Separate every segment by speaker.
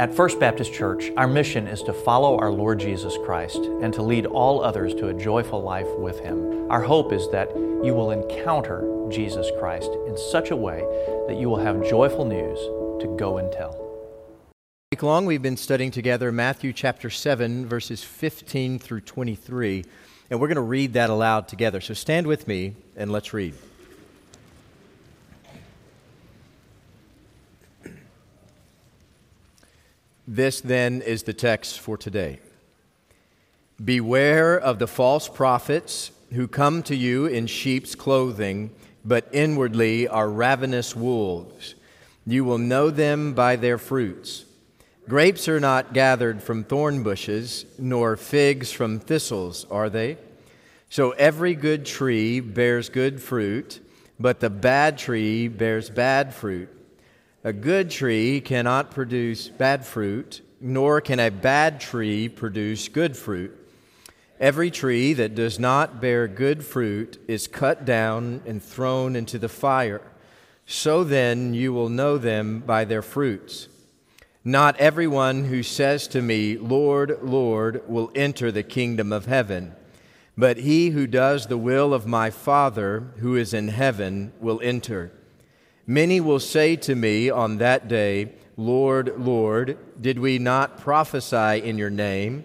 Speaker 1: At First Baptist Church, our mission is to follow our Lord Jesus Christ and to lead all others to a joyful life with Him. Our hope is that you will encounter Jesus Christ in such a way that you will have joyful news to go and tell.
Speaker 2: Week long, we've been studying together Matthew chapter 7, verses 15 through 23, and we're going to read that aloud together. So stand with me and let's read. This then is the text for today. Beware of the false prophets who come to you in sheep's clothing, but inwardly are ravenous wolves. You will know them by their fruits. Grapes are not gathered from thorn bushes, nor figs from thistles, are they? So every good tree bears good fruit, but the bad tree bears bad fruit. A good tree cannot produce bad fruit, nor can a bad tree produce good fruit. Every tree that does not bear good fruit is cut down and thrown into the fire. So then you will know them by their fruits. Not everyone who says to me, Lord, Lord, will enter the kingdom of heaven, but he who does the will of my Father who is in heaven will enter. Many will say to me on that day, Lord, Lord, did we not prophesy in your name,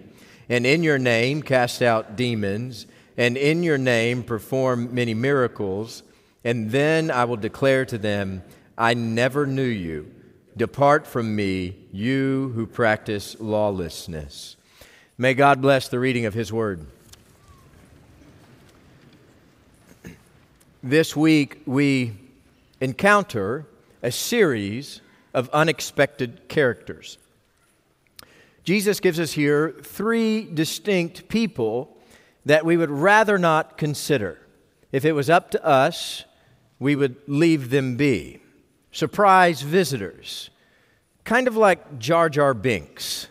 Speaker 2: and in your name cast out demons, and in your name perform many miracles? And then I will declare to them, I never knew you. Depart from me, you who practice lawlessness. May God bless the reading of his word. This week we encounter a series of unexpected characters. Jesus gives us here three distinct people that we would rather not consider. If it was up to us, we would leave them be. Surprise visitors, kind of like Jar Jar Binks.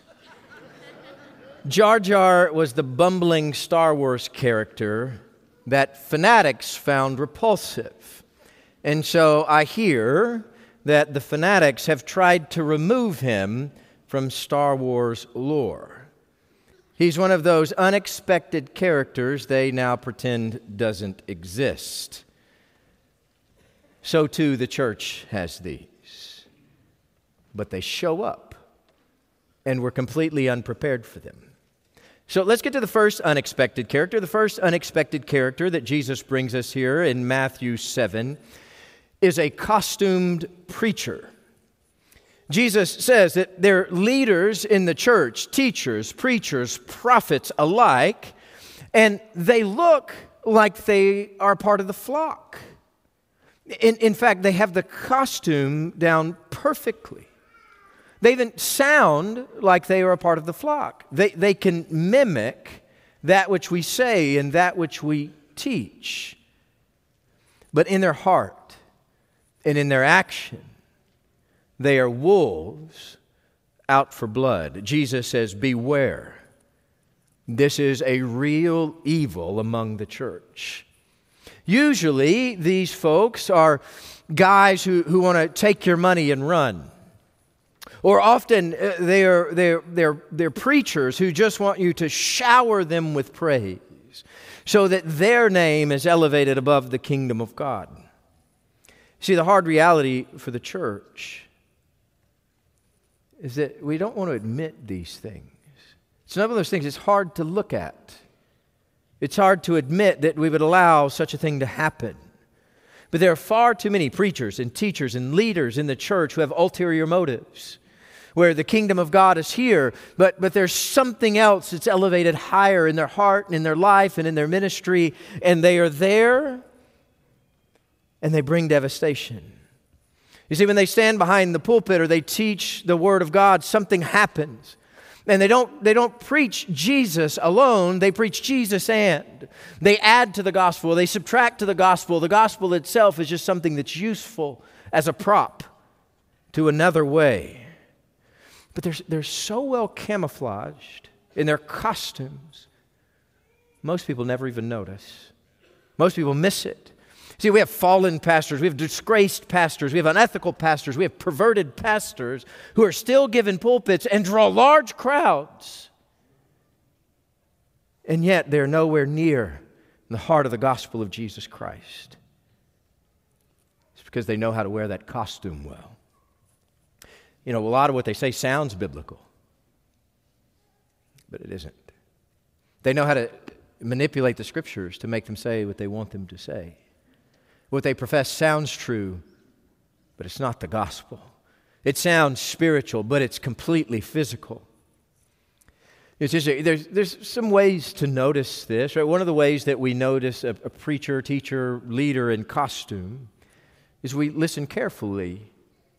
Speaker 2: Jar Jar was the bumbling Star Wars character that fanatics found repulsive. And so I hear that the fanatics have tried to remove him from Star Wars lore. He's one of those unexpected characters they now pretend doesn't exist. So too the church has these. But they show up, and we're completely unprepared for them. So let's get to the first unexpected character. The first unexpected character that Jesus brings us here in Matthew 7 is a costumed preacher. Jesus says that they're leaders in the church, teachers, preachers, prophets alike, and they look like they are part of the flock. In, in fact, they have the costume down perfectly. They even sound like they are a part of the flock. They, they can mimic that which we say and that which we teach. But in their heart, and in their action, they are wolves out for blood. Jesus says, Beware. This is a real evil among the church. Usually, these folks are guys who, who want to take your money and run. Or often uh, they are, they're, they're, they're preachers who just want you to shower them with praise so that their name is elevated above the kingdom of God. See, the hard reality for the church is that we don't want to admit these things. It's one of those things it's hard to look at. It's hard to admit that we would allow such a thing to happen. But there are far too many preachers and teachers and leaders in the church who have ulterior motives, where the kingdom of God is here, but, but there's something else that's elevated higher in their heart and in their life and in their ministry, and they are there and they bring devastation. You see, when they stand behind the pulpit or they teach the Word of God, something happens. And they don't, they don't preach Jesus alone, they preach Jesus and. They add to the gospel, they subtract to the gospel. The gospel itself is just something that's useful as a prop to another way. But they're, they're so well camouflaged in their costumes, most people never even notice. Most people miss it. See, we have fallen pastors, we have disgraced pastors, we have unethical pastors, we have perverted pastors who are still given pulpits and draw large crowds. And yet they're nowhere near the heart of the gospel of Jesus Christ. It's because they know how to wear that costume well. You know, a lot of what they say sounds biblical, but it isn't. They know how to manipulate the scriptures to make them say what they want them to say. What they profess sounds true, but it's not the gospel. It sounds spiritual, but it's completely physical. It's just, there's, there's some ways to notice this. Right? One of the ways that we notice a, a preacher, teacher, leader in costume is we listen carefully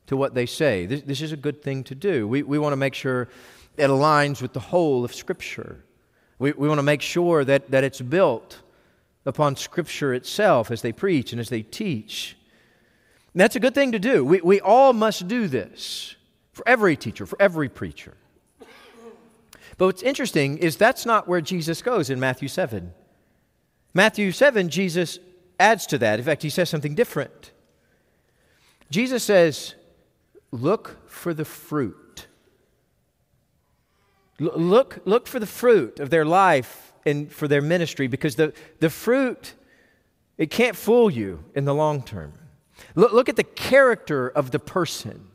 Speaker 2: to what they say. This, this is a good thing to do. We, we want to make sure it aligns with the whole of Scripture. We, we want to make sure that, that it's built upon Scripture itself as they preach and as they teach. And that's a good thing to do. We, we all must do this for every teacher, for every preacher. But what's interesting is that's not where Jesus goes in Matthew 7. Matthew 7, Jesus adds to that. In fact, he says something different. Jesus says, Look for the fruit. Look, look for the fruit of their life and for their ministry because the, the fruit, it can't fool you in the long term. Look, look at the character of the person.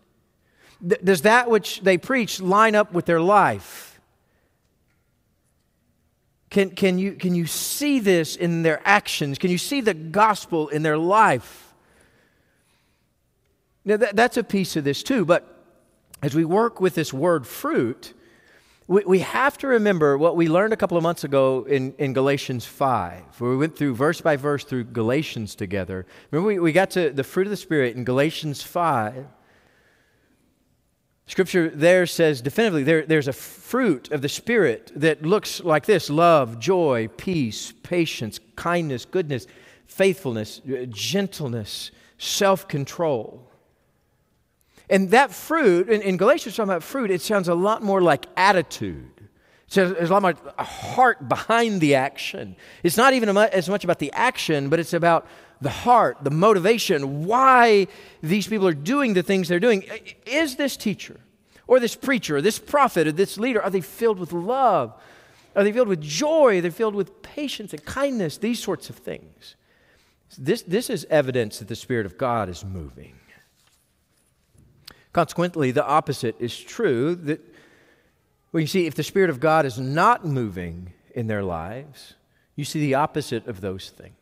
Speaker 2: Does that which they preach line up with their life? Can, can, you, can you see this in their actions? Can you see the gospel in their life? Now, that, that's a piece of this too, but as we work with this word fruit, we, we have to remember what we learned a couple of months ago in, in Galatians 5, where we went through verse by verse through Galatians together. Remember, we, we got to the fruit of the Spirit in Galatians 5. Scripture there says definitively there, there's a fruit of the Spirit that looks like this love, joy, peace, patience, kindness, goodness, faithfulness, gentleness, self control. And that fruit, in, in Galatians, talking about fruit, it sounds a lot more like attitude. So there's a lot more a heart behind the action. It's not even as much about the action, but it's about the heart, the motivation, why these people are doing the things they're doing. Is this teacher or this preacher or this prophet or this leader, are they filled with love? Are they filled with joy? They're they filled with patience and kindness? These sorts of things. This, this is evidence that the Spirit of God is moving. Consequently, the opposite is true that, well, you see, if the Spirit of God is not moving in their lives, you see the opposite of those things.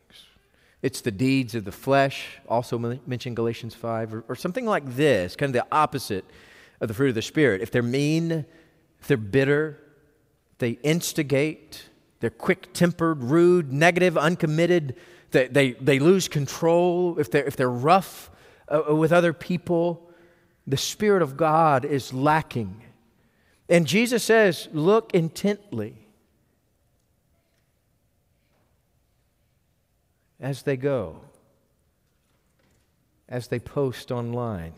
Speaker 2: It's the deeds of the flesh, also mentioned Galatians 5, or, or something like this, kind of the opposite of the fruit of the Spirit. If they're mean, if they're bitter, they instigate, they're quick tempered, rude, negative, uncommitted, they, they, they lose control, if they're, if they're rough uh, with other people, the Spirit of God is lacking. And Jesus says, Look intently as they go, as they post online.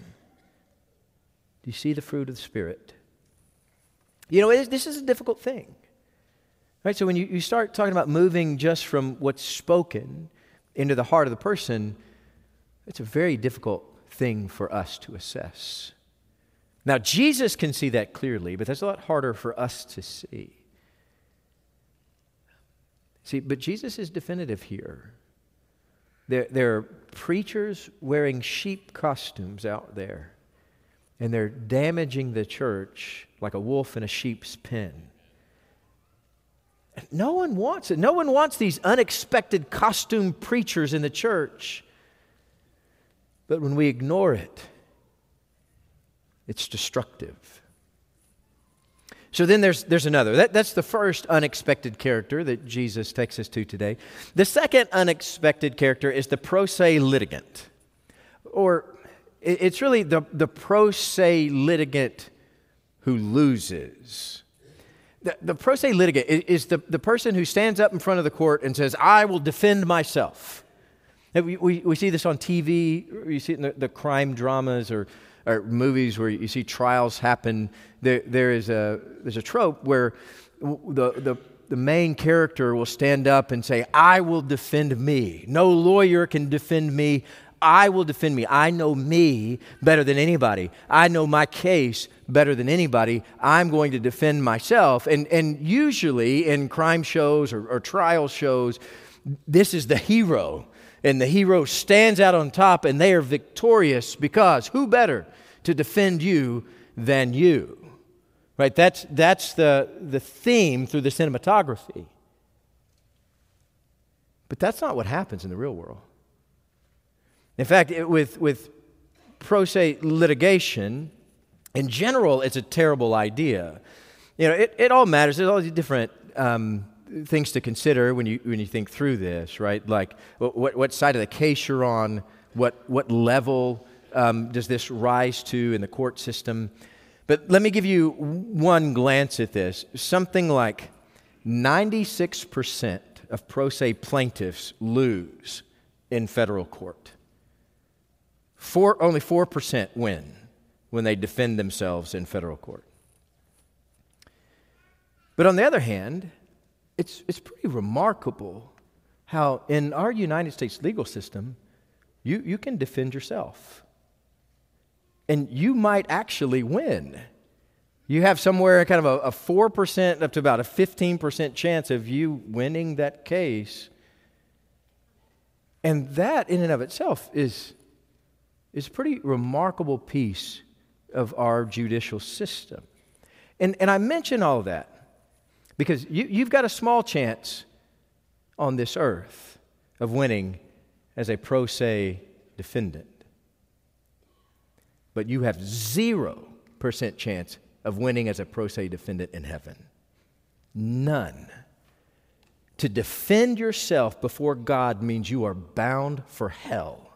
Speaker 2: Do you see the fruit of the Spirit? You know, this is a difficult thing. Right? So when you, you start talking about moving just from what's spoken into the heart of the person, it's a very difficult thing for us to assess. Now, Jesus can see that clearly, but that's a lot harder for us to see. See, but Jesus is definitive here. There, there are preachers wearing sheep costumes out there, and they're damaging the church like a wolf in a sheep's pen. No one wants it. No one wants these unexpected costume preachers in the church. But when we ignore it, it's destructive. So then there's, there's another. That, that's the first unexpected character that Jesus takes us to today. The second unexpected character is the pro se litigant. Or it's really the, the pro se litigant who loses. The, the pro se litigant is the, the person who stands up in front of the court and says, I will defend myself. We, we, we see this on TV, you see it in the, the crime dramas or, or movies where you see trials happen. There, there is a, there's a trope where the, the, the main character will stand up and say, I will defend me. No lawyer can defend me. I will defend me. I know me better than anybody. I know my case better than anybody. I'm going to defend myself. And, and usually in crime shows or, or trial shows, this is the hero. And the hero stands out on top and they are victorious because who better to defend you than you? Right? That's, that's the, the theme through the cinematography. But that's not what happens in the real world. In fact, it, with, with pro se litigation, in general, it's a terrible idea. You know, it, it all matters. There's all these different um, things to consider when you, when you think through this, right? Like what, what side of the case you're on, what, what level um, does this rise to in the court system. But let me give you one glance at this. Something like 96% of pro se plaintiffs lose in federal court. Four, only 4% win when they defend themselves in federal court. But on the other hand, it's, it's pretty remarkable how in our United States legal system, you, you can defend yourself. And you might actually win. You have somewhere kind of a, a 4% up to about a 15% chance of you winning that case. And that, in and of itself, is is a pretty remarkable piece of our judicial system. And, and I mention all that because you, you've got a small chance on this earth of winning as a pro se defendant. But you have 0% chance of winning as a pro se defendant in heaven. None. To defend yourself before God means you are bound for hell.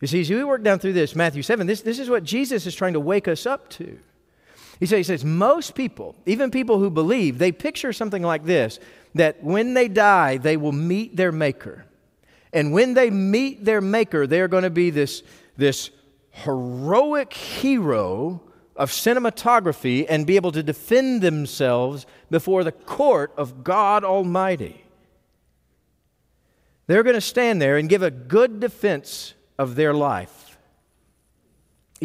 Speaker 2: You see, as we work down through this, Matthew 7, this, this is what Jesus is trying to wake us up to. He says, he says, most people, even people who believe, they picture something like this that when they die, they will meet their Maker. And when they meet their Maker, they're going to be this, this heroic hero of cinematography and be able to defend themselves before the court of God Almighty. They're going to stand there and give a good defense of their life.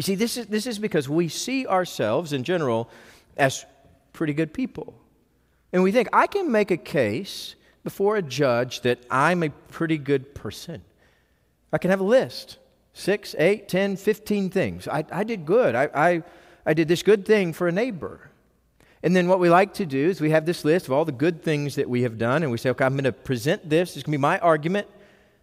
Speaker 2: You see, this is, this is because we see ourselves in general as pretty good people. And we think, I can make a case before a judge that I'm a pretty good person. I can have a list six, eight, ten, fifteen things. I, I did good. I, I, I did this good thing for a neighbor. And then what we like to do is we have this list of all the good things that we have done, and we say, okay, I'm going to present this. It's going to be my argument.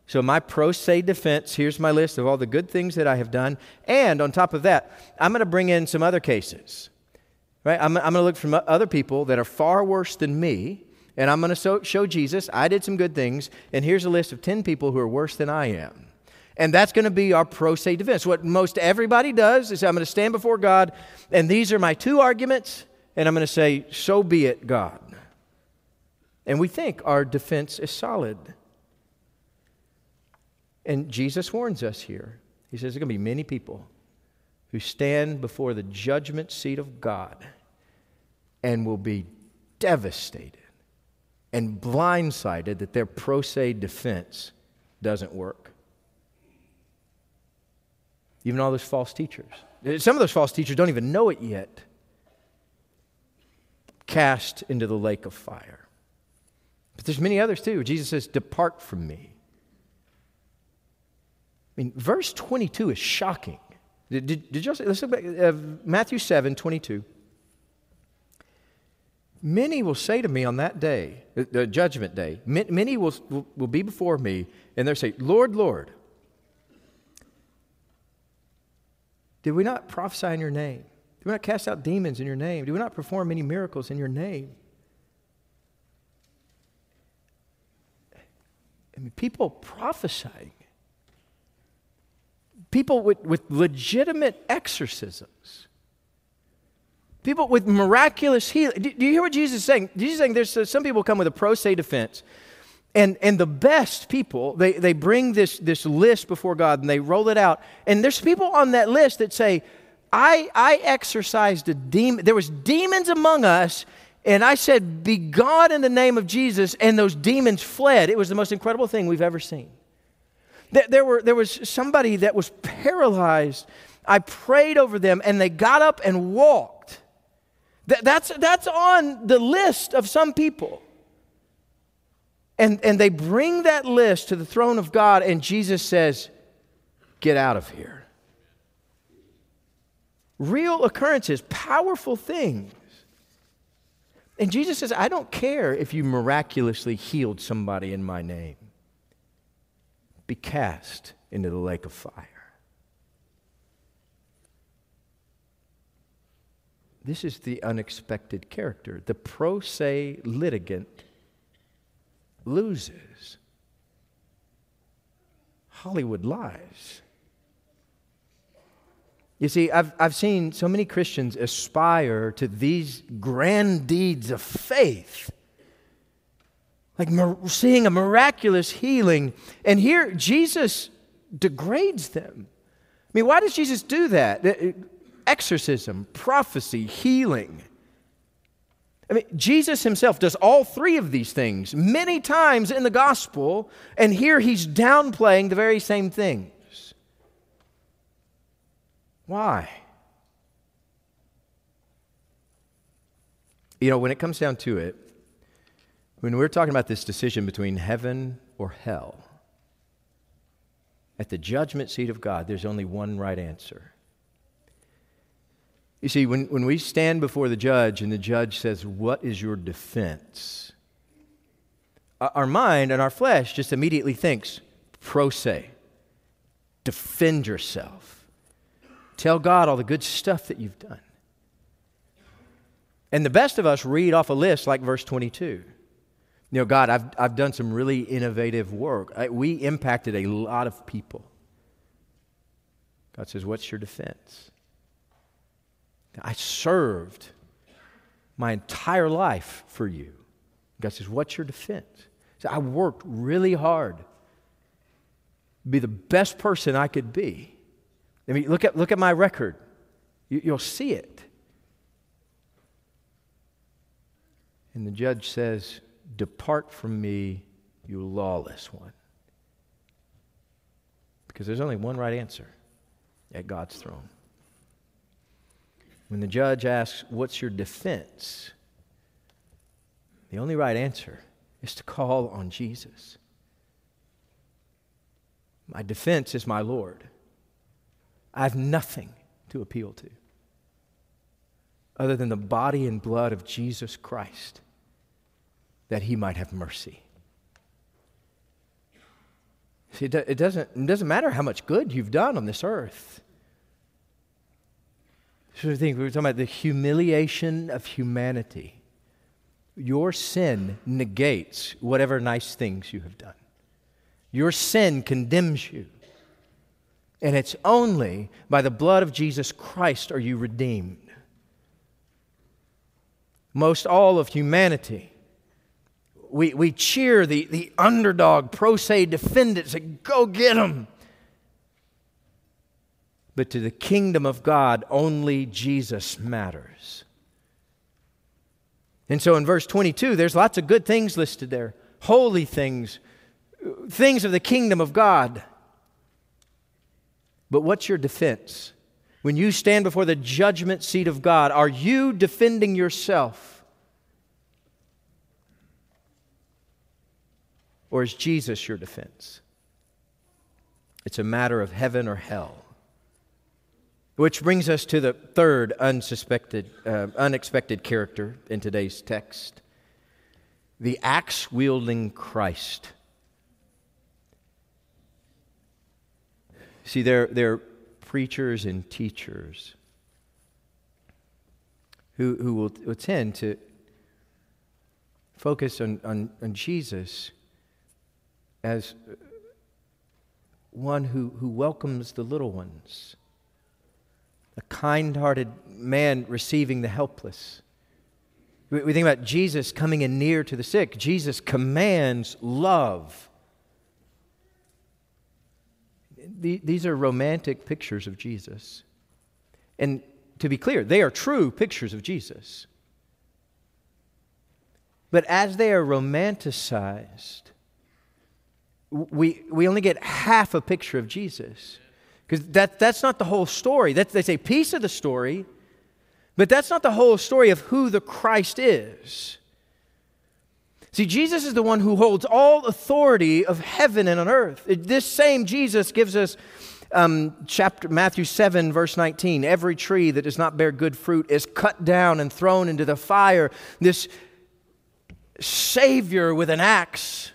Speaker 2: So, my pro se defense here's my list of all the good things that I have done. And on top of that, I'm going to bring in some other cases. Right? I'm, I'm going to look for other people that are far worse than me, and I'm going to show, show Jesus I did some good things, and here's a list of 10 people who are worse than I am. And that's going to be our pro se defense. What most everybody does is I'm going to stand before God, and these are my two arguments, and I'm going to say, So be it, God. And we think our defense is solid. And Jesus warns us here. He says there's going to be many people who stand before the judgment seat of God and will be devastated and blindsided that their pro se defense doesn't work. Even all those false teachers. Some of those false teachers don't even know it yet. Cast into the lake of fire. But there's many others too. Jesus says, Depart from me. I mean, verse 22 is shocking. Did, did, did you see? Let's look back. Uh, Matthew 7 22. Many will say to me on that day, the judgment day, many will, will, will be before me, and they'll say, Lord, Lord, did we not prophesy in your name? Did we not cast out demons in your name? Did we not perform many miracles in your name? I mean, people prophesying people with, with legitimate exorcisms, people with miraculous healing. Do, do, you hear what Jesus is saying? Jesus is saying there's uh, some people come with a pro se defense. And, and the best people, they, they bring this, this list before God and they roll it out. And there's people on that list that say, I, I exorcised a demon. There was demons among us, And I said, Be gone in the name of Jesus, and those demons fled. It was the most incredible thing we've ever seen. There, were, there was somebody that was paralyzed. I prayed over them, and they got up and walked. that's, that's on the list of some people. And, and they bring that list to the throne of God, and Jesus says, Get out of here. Real occurrences, powerful things. And Jesus says, I don't care if you miraculously healed somebody in my name. Be cast into the lake of fire. This is the unexpected character. The pro se litigant loses. Hollywood lies. You see, I've, I've seen so many Christians aspire to these grand deeds of faith, like seeing a miraculous healing. And here, Jesus degrades them. I mean, why does Jesus do that? Uh, uh, exorcism, prophecy, healing. I mean, Jesus himself does all three of these things many times in the gospel, and here he's downplaying the very same things. Why? You know, when it comes down to it, when we're talking about this decision between heaven or hell, at the judgment seat of God, there's only one right answer. You see, when, when we stand before the judge and the judge says, What is your defense? Our mind and our flesh just immediately thinks, Pro se, defend yourself, tell God all the good stuff that you've done. And the best of us read off a list like verse 22. You know, God, I've, I've done some really innovative work. I, we impacted a lot of people. God says, What's your defense? I served my entire life for you. God says, What's your defense? So I worked really hard to be the best person I could be. I mean, look at, look at my record. You, you'll see it. And the judge says, Depart from me, you lawless one. Because there's only one right answer at God's throne. When the judge asks, What's your defense? the only right answer is to call on Jesus. My defense is my Lord. I have nothing to appeal to other than the body and blood of Jesus Christ that he might have mercy. See, it doesn't, it doesn't matter how much good you've done on this earth. So think we were talking about the humiliation of humanity. Your sin negates whatever nice things you have done. Your sin condemns you. And it's only by the blood of Jesus Christ are you redeemed. Most all of humanity, we, we cheer the, the underdog, pro se defendants, and go get them but to the kingdom of God, only Jesus matters. And so in verse 22, there's lots of good things listed there holy things, things of the kingdom of God. But what's your defense? When you stand before the judgment seat of God, are you defending yourself? Or is Jesus your defense? It's a matter of heaven or hell. Which brings us to the third unsuspected, uh, unexpected character in today's text the axe wielding Christ. See, they're, they're preachers and teachers who, who will, will tend to focus on, on, on Jesus as uh, one who, who welcomes the little ones a kind hearted man receiving the helpless. We think about Jesus coming in near to the sick. Jesus commands love. These are romantic pictures of Jesus. And to be clear, they are true pictures of Jesus. But as they are romanticized, we, we only get half a picture of Jesus. Because that, that's not the whole story. That's, that's a piece of the story, but that's not the whole story of who the Christ is. See, Jesus is the one who holds all authority of heaven and on earth. This same Jesus gives us um, chapter Matthew 7, verse 19. Every tree that does not bear good fruit is cut down and thrown into the fire. This Savior with an axe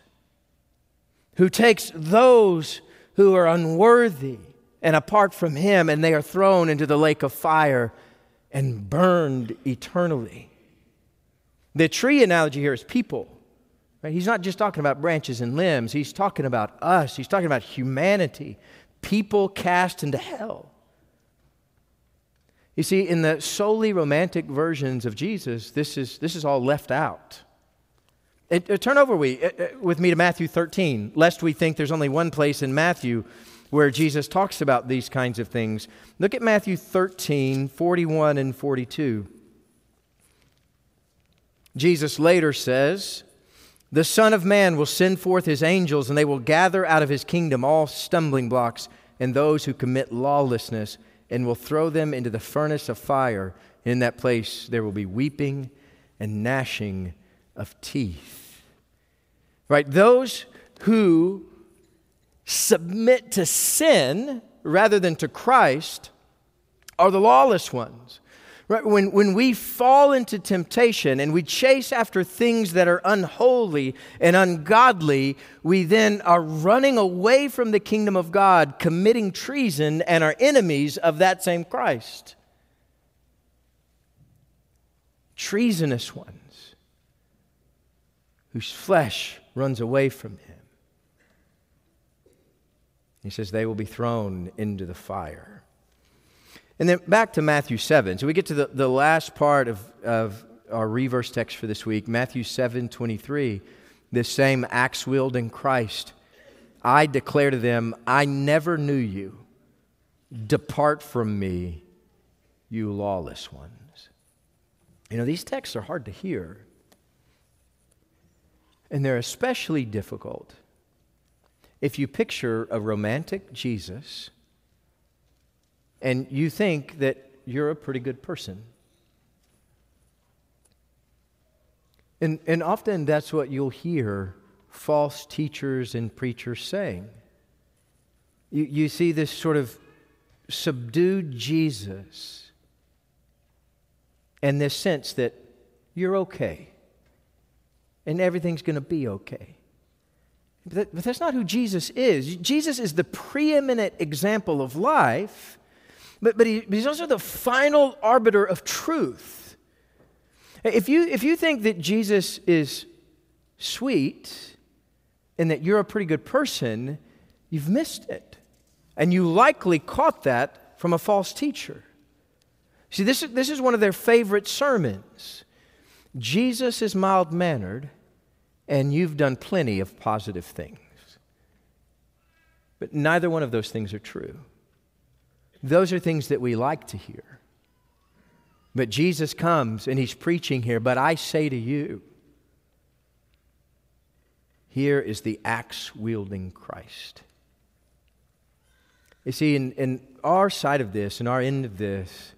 Speaker 2: who takes those who are unworthy and apart from him, and they are thrown into the lake of fire and burned eternally. The tree analogy here is people. Right? He's not just talking about branches and limbs, he's talking about us, he's talking about humanity, people cast into hell. You see, in the solely romantic versions of Jesus, this is, this is all left out. It, turn over we, uh, uh, with me to Matthew 13, lest we think there's only one place in Matthew where Jesus talks about these kinds of things. Look at Matthew 13, 41 and 42. Jesus later says, The Son of Man will send forth his angels, and they will gather out of his kingdom all stumbling blocks and those who commit lawlessness, and will throw them into the furnace of fire. In that place there will be weeping and gnashing of teeth. Right? Those who submit to sin rather than to Christ are the lawless ones. Right? When, when we fall into temptation and we chase after things that are unholy and ungodly, we then are running away from the kingdom of God, committing treason, and are enemies of that same Christ. Treasonous ones whose flesh runs away from Him. He says, they will be thrown into the fire. And then back to Matthew 7. So we get to the, the last part of, of our Re:Verse text for this week, Matthew 7 23. This same axe wielding Christ. I declare to them, I never knew you. Depart from me, you lawless ones. You know, these texts are hard to hear. And they're especially difficult if you picture a romantic Jesus and you think that you're a pretty good person. And, and often that's what you'll hear false teachers and preachers saying. You, you see this sort of subdued Jesus and this sense that you're okay and everything's going to be okay. But, that, but that's not who Jesus is. Jesus is the preeminent example of life, but, but, he, but he's also the final arbiter of truth. If you, if you think that Jesus is sweet and that you're a pretty good person, you've missed it. And you likely caught that from a false teacher. See, this is, this is one of their favorite sermons. Jesus is mild mannered and you've done plenty of positive things. But neither one of those things are true. Those are things that we like to hear. But Jesus comes and he's preaching here, but I say to you, here is the axe wielding Christ. You see, in, in our side of this, in our end of this,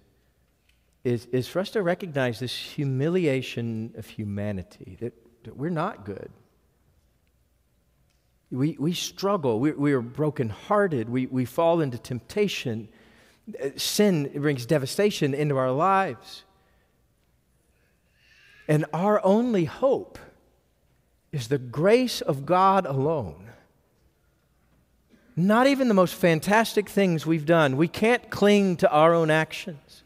Speaker 2: is, is for us to recognize this humiliation of humanity that we're not good. We, we struggle. We, we are brokenhearted. We, we fall into temptation. Sin brings devastation into our lives. And our only hope is the grace of God alone. Not even the most fantastic things we've done. We can't cling to our own actions.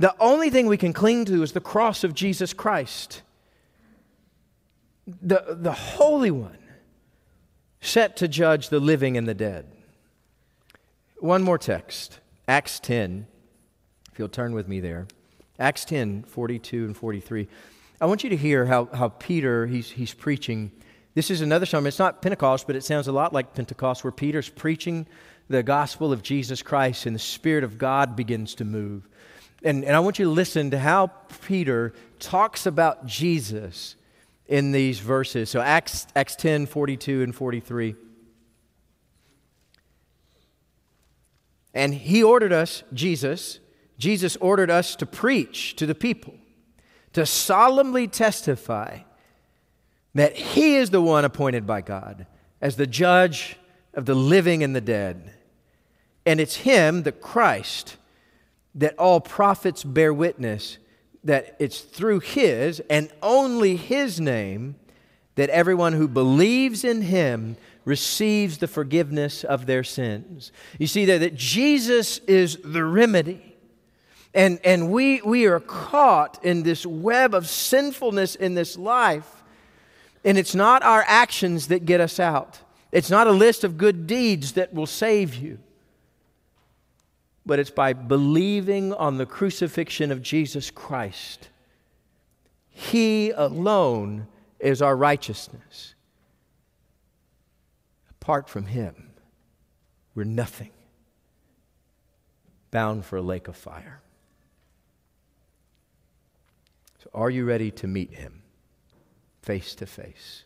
Speaker 2: The only thing we can cling to is the cross of Jesus Christ the, the Holy One, set to judge the living and the dead. One more text, Acts 10, if you'll turn with me there. Acts 10, 42 and 43. I want you to hear how, how Peter, he's, he's preaching. This is another sermon. It's not Pentecost, but it sounds a lot like Pentecost, where Peter's preaching the gospel of Jesus Christ and the Spirit of God begins to move. And, and I want you to listen to how Peter talks about Jesus in these verses. So Acts, Acts 10 42 and 43. And he ordered us, Jesus, Jesus ordered us to preach to the people, to solemnly testify that he is the one appointed by God as the judge of the living and the dead. And it's him, the Christ, that all prophets bear witness that it's through his and only his name that everyone who believes in him receives the forgiveness of their sins. You see that, that Jesus is the remedy. And, and we, we are caught in this web of sinfulness in this life. And it's not our actions that get us out. It's not a list of good deeds that will save you but it's by believing on the crucifixion of Jesus Christ. He alone is our righteousness. Apart from Him, we're nothing, bound for a lake of fire. So, are you ready to meet Him face to face?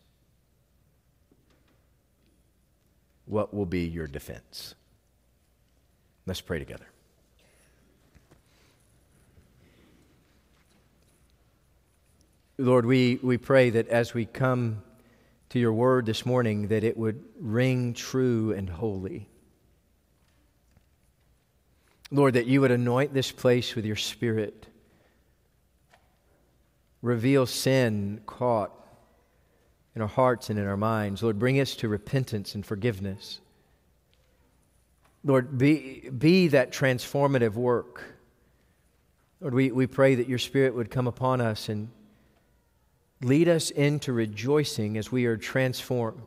Speaker 2: What will be your defense? Let's pray together. Lord, we, we pray that as we come to your word this morning, that it would ring true and holy. Lord, that you would anoint this place with your spirit, reveal sin caught in our hearts and in our minds. Lord, bring us to repentance and forgiveness. Lord, be, be that transformative work. Lord, we, we pray that your Spirit would come upon us and lead us into rejoicing as we are transformed.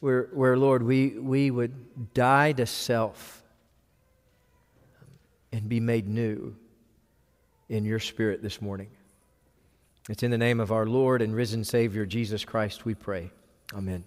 Speaker 2: Where, where Lord, we, we would die to self and be made new in your Spirit this morning. It's in the name of our Lord and risen Savior, Jesus Christ, we pray. Amen.